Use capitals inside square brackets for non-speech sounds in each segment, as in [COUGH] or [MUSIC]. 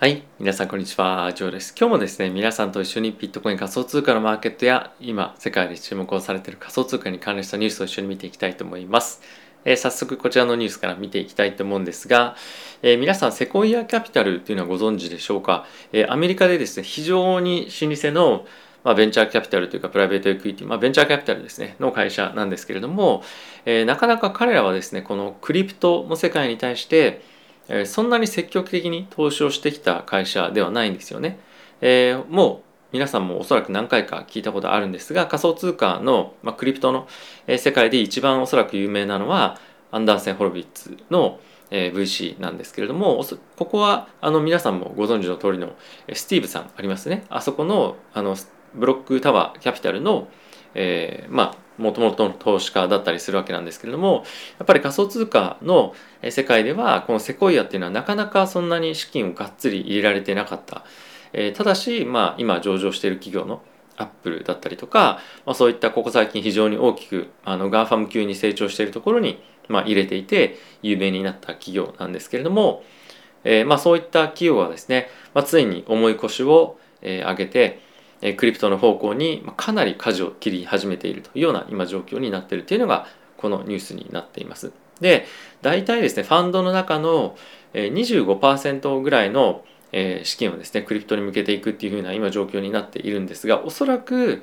はい。皆さん、こんにちは。ジョーです。今日もですね、皆さんと一緒にビットコイン仮想通貨のマーケットや、今、世界で注目をされている仮想通貨に関連したニュースを一緒に見ていきたいと思います。えー、早速、こちらのニュースから見ていきたいと思うんですが、えー、皆さん、セコイアキャピタルというのはご存知でしょうか、えー、アメリカでですね、非常に老舗のまあ、ベンチャーキャピタルというかプライベートエクイティ、まあ、ベンチャーキャピタルですねの会社なんですけれども、え、なかなか彼らはですねこのクリプトの世界に対してえそんなに積極的に投資をしてきた会社ではないんですよね。えー、もう皆さんもおそらく何回か聞いたことあるんですが仮想通貨の、まあ、クリプトの、世界で一番おそらく有名なのはアンダーセン・ホロビッツの、え VC なんですけれどもここはあの皆さんもご存知の通りのスティーブさんありますねあそこのあのブロックタワーキャピタルの、えー、まあもともとの投資家だったりするわけなんですけれどもやっぱり仮想通貨の世界ではこのセコイアっていうのはなかなかそんなに資金をがっつり入れられてなかった、えー、ただし、まあ、今上場している企業のアップルだったりとか、まあ、そういったここ最近非常に大きくあの GAFAM 級に成長しているところに、まあ、入れていて有名になった企業なんですけれども、えー、まあそういった企業はですね、まあ、ついに重い腰を、えー、上げてえクリプトの方向にかなり舵を切り始めているというような今状況になっているというのがこのニュースになっています。で大体ですねファンドの中の25%ぐらいの資金をですねクリプトに向けていくっていうふうな今状況になっているんですがおそらく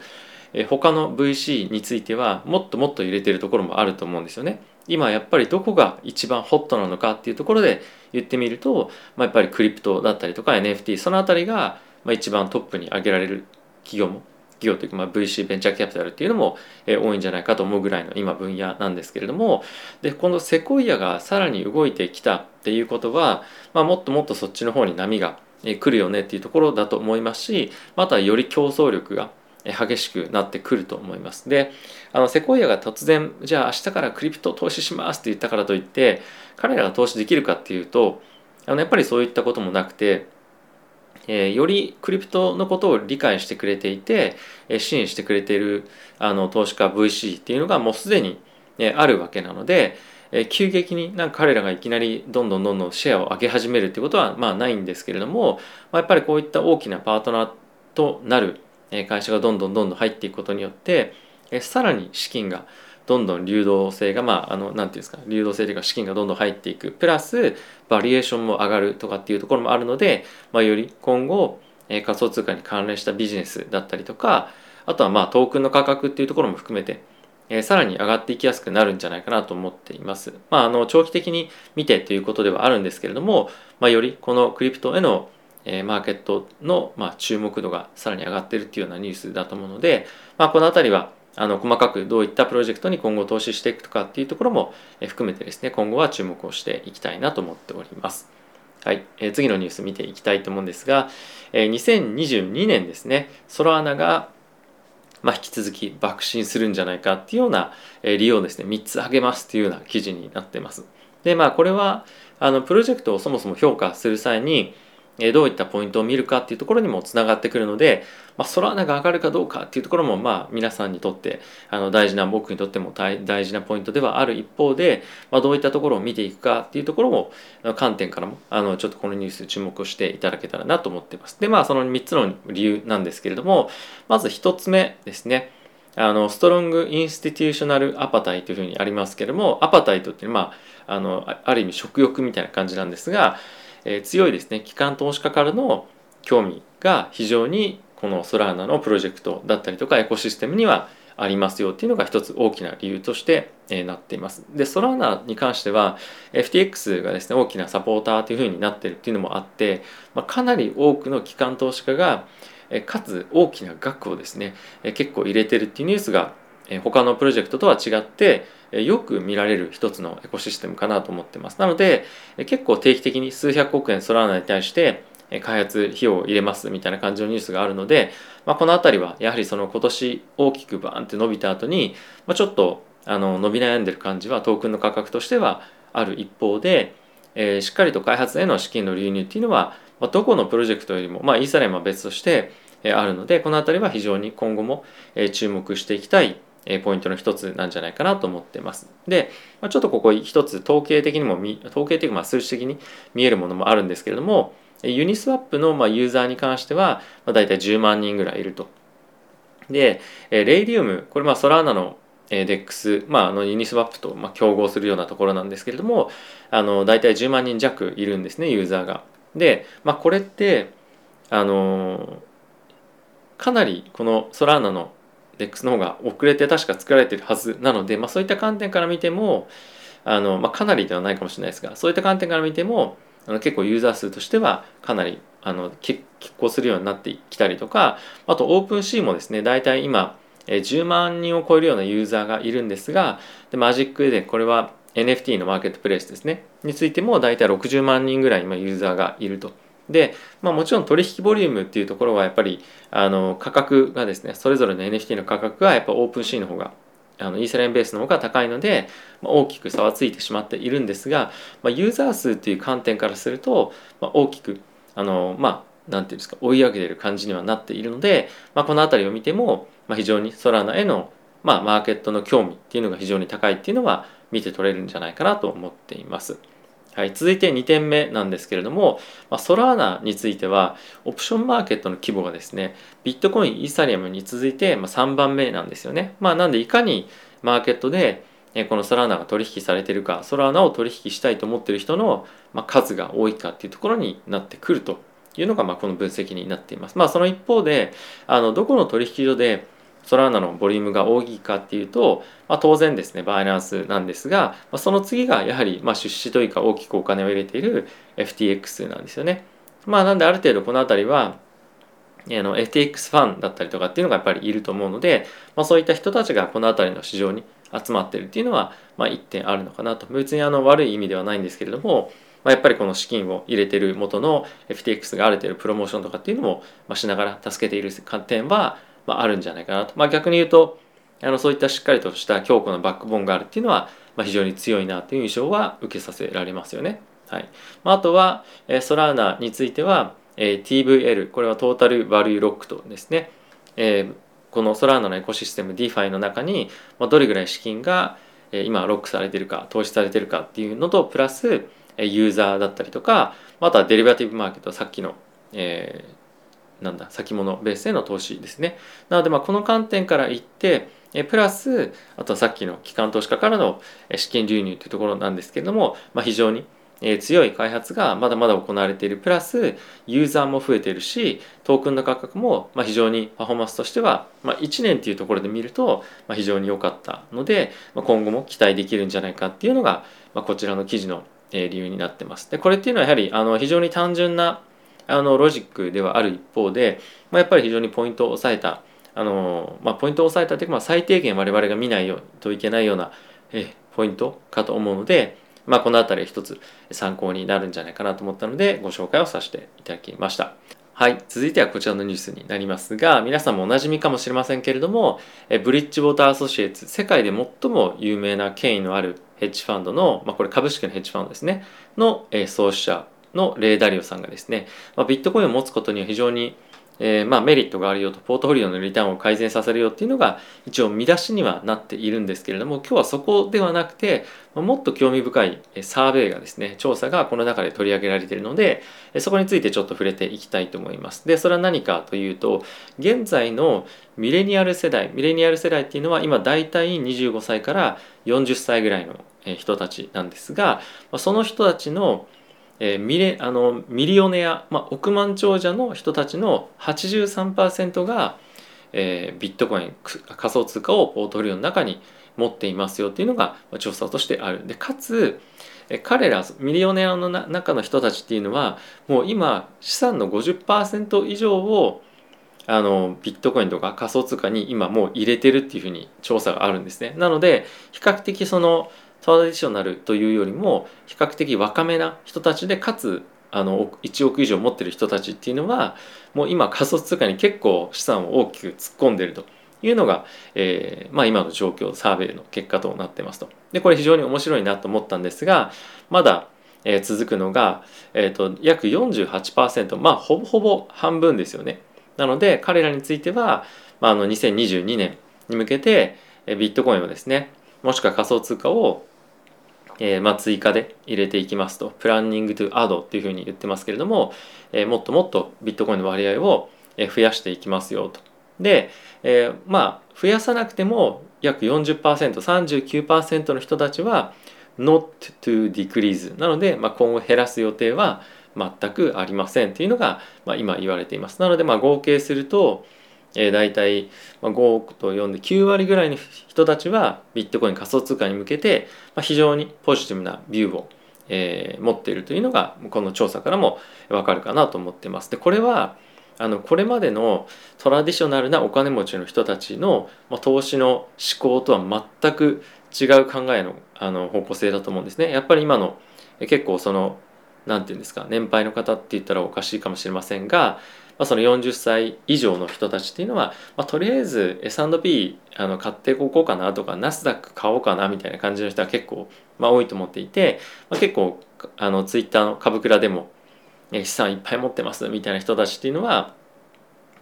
他の VC についてはもっともっと入れてるところもあると思うんですよね。今やっぱりどこが一番ホットなのかっていうところで言ってみると、まあ、やっぱりクリプトだったりとか NFT そのあたりが一番トップに挙げられる企業も企業というかまあ VC ベンチャーキャピタルっていうのもえ多いんじゃないかと思うぐらいの今分野なんですけれどもでこのセコイアがさらに動いてきたっていうことは、まあ、もっともっとそっちの方に波が来るよねっていうところだと思いますしまたより競争力が激しくなってくると思います。であのセコイアが突然じゃあ明日からクリプト投資しますって言ったからといって彼らが投資できるかっていうとあのやっぱりそういったこともなくてえ、よりクリプトのことを理解してくれていて、え、支援してくれているあの投資家 VC っていうのがもうすでに、え、あるわけなので、え、急激になんか彼らがいきなりどんどんどんどんシェアを上げ始めるっていうことはまあないんですけれども、ま、やっぱりこういった大きなパートナーとなる会社がどんどんどんどん入っていくことによって、え、さらに資金がどんどん流動性がまああのなんていうんですか流動性というか資金がどんどん入っていくプラスバリエーションも上がるとかっていうところもあるので、まあ、より今後、えー、仮想通貨に関連したビジネスだったりとかあとはまあトークンの価格っていうところも含めて、えー、さらに上がっていきやすくなるんじゃないかなと思っています。まあ、あの長期的に見てということではあるんですけれども、まあ、よりこのクリプトへのえマーケットの、ま、注目度がさらに上がってるっていうようなニュースだと思うので、まあ、この辺りはあの細かくどういったプロジェクトに今後投資していくとかっていうところも含めてですね今後は注目をしていきたいなと思っております。はい、えー、次のニュース見ていきたいと思うんですが、えー、2022年ですねソロアナがまあ、引き続き爆心するんじゃないかっていうような利用をですね3つ挙げますっていうような記事になってます。でまあこれはあのプロジェクトをそもそも評価する際にどういったポイントを見るかっていうところにもつながってくるので、まあ、空穴が上がるかどうかっていうところもまあ皆さんにとってあの大事な僕にとっても大事なポイントではある一方で、まあ、どういったところを見ていくかっていうところも観点からもあのちょっとこのニュース注目をしていただけたらなと思っています。でまあその3つの理由なんですけれどもまず1つ目ですね。あのストロング・インスティテューショナル・アパタイというふうにありますけれどもアパタイトっていうのは、まあ、あのある意味食欲みたいな感じなんですがえー、強いですね機関投資家からの興味が非常にこのソラーナのプロジェクトだったりとかエコシステムにはありますよっていうのが一つ大きな理由として、え、なっています。で、ソラーナに関しては FTX がですね、大きなサポーターというふうになってるっていうのもあって、まあ、かなり多くの機関投資家が、え、かつ大きな額をですね、え、結構入れてるっていうニュースが、えー、他のプロジェクトとは違って、よく見られる一つのエコシステムかなと思ってます。なので結構定期的に数百億円ソラーナに対して開発費用を入れますみたいな感じのニュースがあるので、まあ、この辺りはやはりその今年大きくバーンって伸びた後に、まあ、ちょっとあの伸び悩んでる感じはトークンの価格としてはある一方で、えー、しっかりと開発への資金の流入っていうのは、まあ、どこのプロジェクトよりも、まあ、イーサレムは別としてあるのでこの辺りは非常に今後も注目していきたいポイントの一つなんじゃないかなと思ってます。で、ちょっとここ一つ統計的にも統計的にま数値的に見えるものもあるんですけれども、Uniswap のまユーザーに関しては、まあ、大体10万人ぐらいいると。で、 Raydium、これまあソラーナの DEX、まあ、あの Uniswap とまあ競合するようなところなんですけれどもあの大体10万人弱いるんですねユーザーが。で、まあ、これってあのかなりこのソラーナの DEX の方が遅れて確か作られてるはずなので、まあ、そういった観点から見てもあの、まあ、かなりではないかもしれないですがそういった観点から見てもあの結構ユーザー数としてはかなりあの拮抗するようになってきたりとかあと OpenSea もですね大体今10万人を超えるようなユーザーがいるんですがで Magic Eden これは NFT のマーケットプレイスですねについても大体60万人ぐらい今ユーザーがいると。で、まあ、もちろん取引ボリュームっていうところはやっぱりあの価格がですねそれぞれの NFT の価格がやっぱ OpenSea の方があのイーサリアムベースの方が高いので、まあ、大きく差はついてしまっているんですが、まあ、ユーザー数っていう観点からすると、まあ、大きくあのまあなんていうんですか追い上げてる感じにはなっているので、まあ、この辺りを見ても、まあ、非常にソラナへの、まあ、マーケットの興味っていうのが非常に高いっていうのは見て取れるんじゃないかなと思っています。はい、続いて2点目なんですけれども、まあ、ソラーナについてはオプションマーケットの規模がですねビットコインイーサリアムに続いて3番目なんですよね。まあ、なんでいかにマーケットでこのソラーナが取引されているかソラーナを取引したいと思っている人の数が多いかっていうところになってくるというのがまこの分析になっています。まあ、その一方であのどこの取引所でソラーナのボリュームが大きいかっていうと、まあ、当然ですねバイナンスなんですが、まあ、その次がやはりまあ出資というか大きくお金を入れている FTX なんですよね。まあなんである程度この辺りはあの FTX ファンだったりとかっていうのがやっぱりいると思うので、まあ、そういった人たちがこの辺りの市場に集まってるっていうのは、まあ、一点あるのかなと別にあの悪い意味ではないんですけれども、まあ、やっぱりこの資金を入れてる元の FTX がある程度プロモーションとかっていうのも、まあ、しながら助けている観点は、まあ、あるんじゃないかなと、まあ、逆に言うとあのそういったしっかりとした強固なバックボーンがあるっていうのは、まあ、非常に強いなという印象は受けさせられますよね。はいまあ、あとは、えー、ソラーナについては、えー、TVL これはトータルバリューロックとですね、えー、このソラーナのエコシステム DeFi の中に、まあ、どれぐらい資金が今ロックされてるか投資されてるかっていうのとプラスユーザーだったりとかあとはデリバティブマーケットさっきの、えー、なんだ先物ベースへの投資ですねなのでまあこの観点から言ってプラスあとはさっきの機関投資家からの資金流入というところなんですけれども、まあ、非常に強い開発がまだまだ行われているプラスユーザーも増えているしトークンの価格もま非常にパフォーマンスとしては、ま1年っていうところで見ると非常に良かったので、ま今後も期待できるんじゃないかっていうのが、まこちらの記事の理由になってます。でこれっていうのはやはりあの非常に単純なあのロジックではある一方で、まあ、やっぱり非常にポイントを押さえたあの、まあ、ポイントを押さえたというか、まあ、最低限我々が見ないよといけないようなえポイントかと思うので、まあ、この辺り一つ参考になるんじゃないかなと思ったのでご紹介をさせていただきました。はい。続いてはこちらのニュースになりますが、皆さんもおなじみかもしれませんけれども、えブリッジウォーターアソシエツ、世界で最も有名な権威のあるヘッジファンドの、まあ、これ株式のヘッジファンドですね、のえ創始者のレイダリオさんがですね、まあ、ビットコインを持つことには非常にえー、まあ、メリットがあるよとポートフォリオのリターンを改善させるよっていうのが一応見出しにはなっているんですけれども今日はそこではなくてもっと興味深いサーベイがですね調査がこの中で取り上げられているのでそこについてちょっと触れていきたいと思います。でそれは何かというと現在のミレニアル世代ミレニアル世代っていうのは今大体25歳から40歳ぐらいの人たちなんですがその人たちのえー、ミレあのミリオネア、まあ、億万長者の人たちの83%が、えー、ビットコイン仮想通貨をポートフォリオの中に持っていますよっていうのが調査としてある。でかつ彼らミリオネアの中の人たちっていうのはもう今資産の50%以上をあのビットコインとか仮想通貨に今もう入れてるっていうふうに調査があるんですね。なので比較的そのトラディショナルというよりも比較的若めな人たちでかつあの1億以上持ってる人たちっていうのはもう今仮想通貨に結構資産を大きく突っ込んでるというのが、えーまあ、今の状況サーベイの結果となってますと。でこれ非常に面白いなと思ったんですがまだ、えー、続くのが、えーと、と約48%まあほぼほぼ半分ですよね。なので彼らについては、まあ、あの2022年に向けてビットコインをですねもしくは仮想通貨をえー、まあ、追加で入れていきますとプランニングトゥアドっていうふうに言ってますけれども、えー、もっともっとビットコインの割合を増やしていきますよと。で、えー、まあ増やさなくても約 40%39% の人たちは not to decrease なので、まあ、今後減らす予定は全くありませんというのが、まあ、今言われています。なのでまあ合計すると、えー、大体5億と4で9割ぐらいの人たちはビットコイン仮想通貨に向けて、ま、非常にポジティブなビューを、えー、持っているというのがこの調査からもわかるかなと思ってます。でこれはあのこれまでのトラディショナルなお金持ちの人たちの、まあ、投資の思考とは全く違う考えのあの方向性だと思うんですね。やっぱり今の結構その何て言うんですか年配の方って言ったらおかしいかもしれませんが、まあ、その40歳以上の人たちっていうのは、まあ、とりあえず S&P あの買っておこうかなとかナスダック買おうかなみたいな感じの人は結構、まあ、多いと思っていて、まあ、結構あのツイッターの株倉でも資産いっぱい持ってますみたいな人たちっていうのは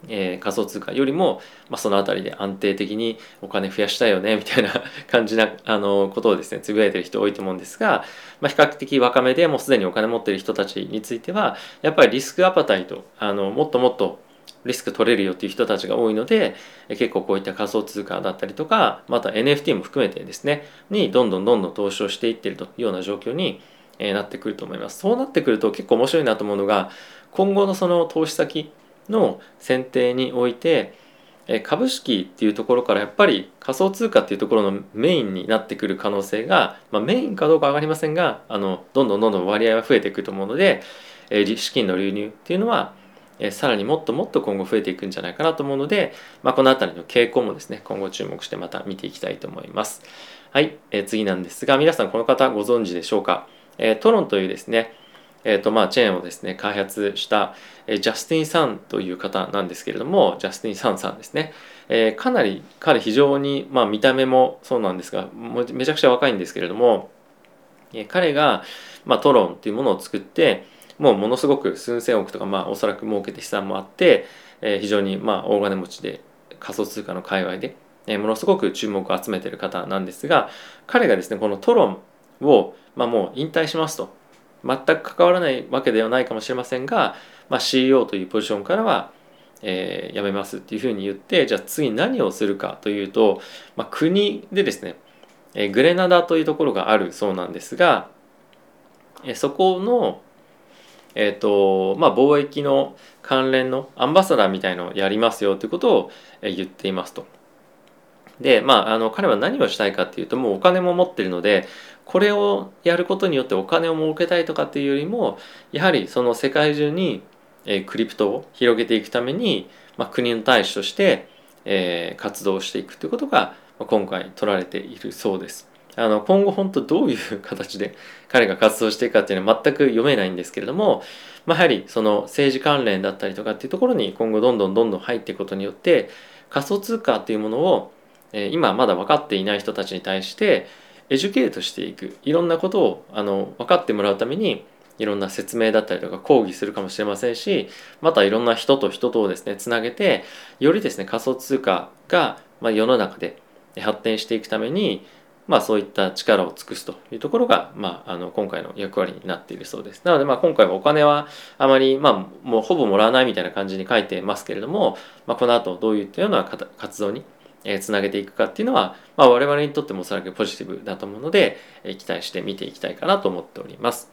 えー、仮想通貨よりも、まあ、その辺りで安定的にお金増やしたいよね [LAUGHS] みたいな感じなあのことをですねつぶやいてる人多いと思うんですが、まあ、比較的若めでもうすでにお金持ってる人たちについてはやっぱりリスクアパタイトあのもっともっとリスク取れるよっていう人たちが多いので結構こういった仮想通貨だったりとかまた NFT も含めてですねにどんどんどんどん投資をしていってるというような状況になってくると思います。そうなってくると結構面白いなと思うのが今後のその投資先の選定において株式っていうところからやっぱり仮想通貨っていうところのメインになってくる可能性が、まあ、メインかどうか分かりませんがあのどんどんどんどん割合は増えていくと思うので資金の流入っていうのはさらにもっともっと今後増えていくんじゃないかなと思うので、まあ、この辺りの傾向もですね今後注目してまた見ていきたいと思います。はい、え次なんですが皆さんこの方ご存知でしょうか、えトロンというですねえーとまあ、チェーンをですね開発した、え、ジャスティン・サンという方なんですけれどもジャスティン・サンさんですね、えー、かなり彼非常に、まあ、見た目もそうなんですがめちゃくちゃ若いんですけれども、え、彼が、まあ、トロンというものを作ってもうものすごく数千億とか、まあ、おそらく儲けて資産もあって、えー、非常に、まあ、大金持ちで仮想通貨の界隈で、えー、ものすごく注目を集めている方なんですが彼がですねこのトロンを、まあ、もう引退しますと。全く関わらないわけではないかもしれませんが、まあ、CEO というポジションからは、えー、辞めますっていうふうに言ってじゃあ次何をするかというと、まあ、国でですね、えー、グレナダというところがあるそうなんですが、えー、そこの、えーとまあ、貿易の関連のアンバサダーみたいのをやりますよということを言っていますと。でまああの彼は何をしたいかっていうともうお金も持ってるのでこれをやることによってお金を儲けたいとかっていうよりもやはりその世界中に、えー、クリプトを広げていくために、まあ、国の大使として、えー、活動していくということが今回取られているそうです。あの今後本当どういう形で [LAUGHS] 彼が活動していくかっていうのは全く読めないんですけれども、まあ、やはりその政治関連だったりとかっていうところに今後どんどんどんどん入っていくことによって仮想通貨っていうものを今まだ分かっていない人たちに対してエデュケートしていくいろんなことをあの分かってもらうためにいろんな説明だったりとか講義するかもしれませんしまたいろんな人と人とをですねつなげてよりですね仮想通貨が、ま、世の中で発展していくためにまあそういった力を尽くすというところが、まあ、あの今回の役割になっているそうです。なのでまあ今回はお金はあまり、まあ、もうほぼもらわないみたいな感じに書いてますけれども、まあ、この後どういったような活動にえー、つなげていくかっていうのは、まあ、我々にとってもおそらくポジティブだと思うので、えー、期待して見ていきたいかなと思っております。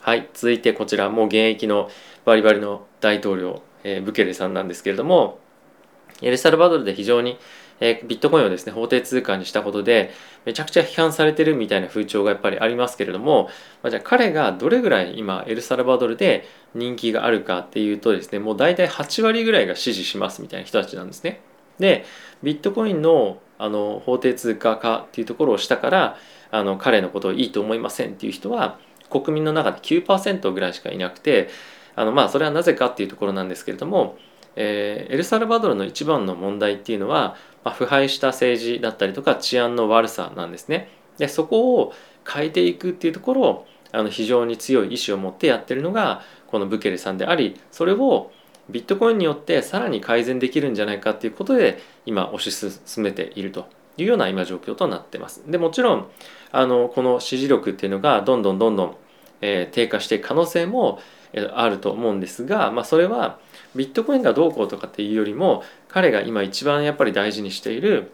はい、続いてこちらもう現役のバリバリの大統領、えー、ブケレさんなんですけれどもエルサルバドルで非常に、えー、ビットコインをですね法定通貨にしたことでめちゃくちゃ批判されてるみたいな風潮がやっぱりありますけれども、まあ、じゃあ彼がどれぐらい今エルサルバドルで人気があるかっていうとですねもう大体8割ぐらいが支持しますみたいな人たちなんですね。でビットコインのあの法定通貨化っていうところをしたからあの彼のことをいいと思いませんっていう人は国民の中で9%ぐらいしかいなくてあのまあそれはなぜかっていうところなんですけれども、えー、エルサルバドルの一番の問題っていうのは、まあ、腐敗した政治だったりとか治安の悪さなんですね。でそこを変えていくっていうところをあの非常に強い意志を持ってやってるのがこのブケレさんでありそれをビットコインによってさらに改善できるんじゃないかっていうことで今推し進めているというような今状況となってます。でもちろんあのこの支持力っていうのがどんどんどんどん、えー、低下していく可能性もあると思うんですが、まあ、それはビットコインがどうこうとかっていうよりも彼が今一番やっぱり大事にしている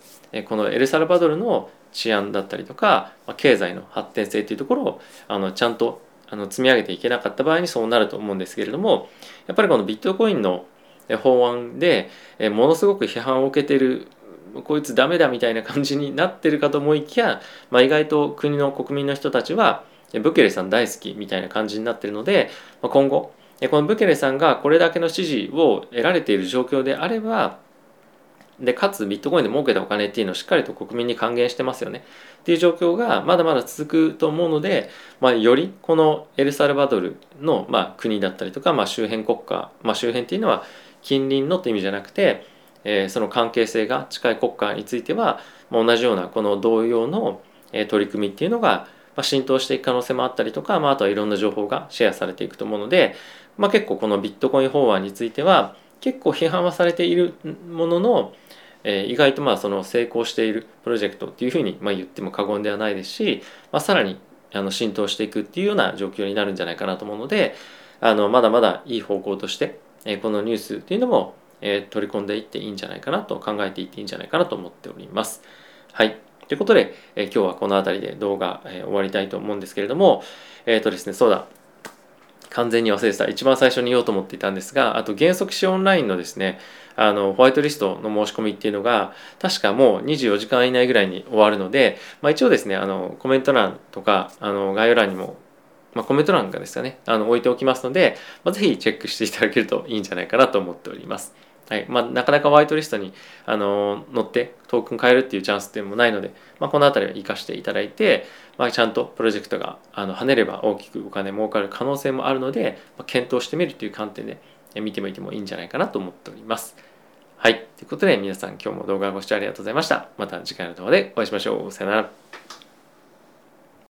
このエルサルバドルの治安だったりとか経済の発展性というところをあのちゃんとあの積み上げていけなかった場合にそうなると思うんですけれどもやっぱりこのビットコインの法案でものすごく批判を受けてるこいつダメだみたいな感じになってるかと思いきや、まあ、意外と国の国民の人たちはブケレさん大好きみたいな感じになってるので、ま、今後このブケレさんがこれだけの支持を得られている状況であればでかつビットコインで儲けたお金っていうのをしっかりと国民に還元してますよね。っていう状況がまだまだ続くと思うので、まあ、よりこのエルサルバドルの、ま、国だったりとか、まあ、周辺国家、まあ、周辺っていうのは近隣のって意味じゃなくて、えー、その関係性が近い国家については、ま、同じようなこの同様の、取り組みっていうのが、ま、浸透していく可能性もあったりとか、まあ、あとはいろんな情報がシェアされていくと思うので、まあ、結構このビットコイン法案については結構批判はされているもののえー、意外とまあその成功しているプロジェクトっていうふうにまあ言っても過言ではないですし、まあ、さらにあの浸透していくっていうような状況になるんじゃないかなと思うのであのまだまだいい方向として、えー、このニュースっていうのも、えー、取り込んでいっていいんじゃないかなと考えていっていいんじゃないかなと思っております。はい。ということで、え、今日はこの辺りで動画、え、終わりたいと思うんですけれども、えっ、とですね、そうだ、完全に忘れてた一番最初に言おうと思っていたんですがあと原則紙オンラインのですねあのホワイトリストの申し込みっていうのが確かもう24時間以内ぐらいに終わるので、まあ、一応ですねあのコメント欄とかあの概要欄にもまあ、コメント欄がですかねあの置いておきますので、まあ、ぜひチェックしていただけるといいんじゃないかなと思っております。はいまあ、なかなかワイトリストにあの載ってトークン変えるっていうチャンスっていうのもないので、まあ、この辺りは生かしていただいて、まあ、ちゃんとプロジェクトがあの跳ねれば大きくお金儲かる可能性もあるので、まあ、検討してみるという観点で見てみてもいいんじゃないかなと思っております。はい。ということで皆さん今日も動画をご視聴ありがとうございました。また次回の動画でお会いしましょう。さよなら。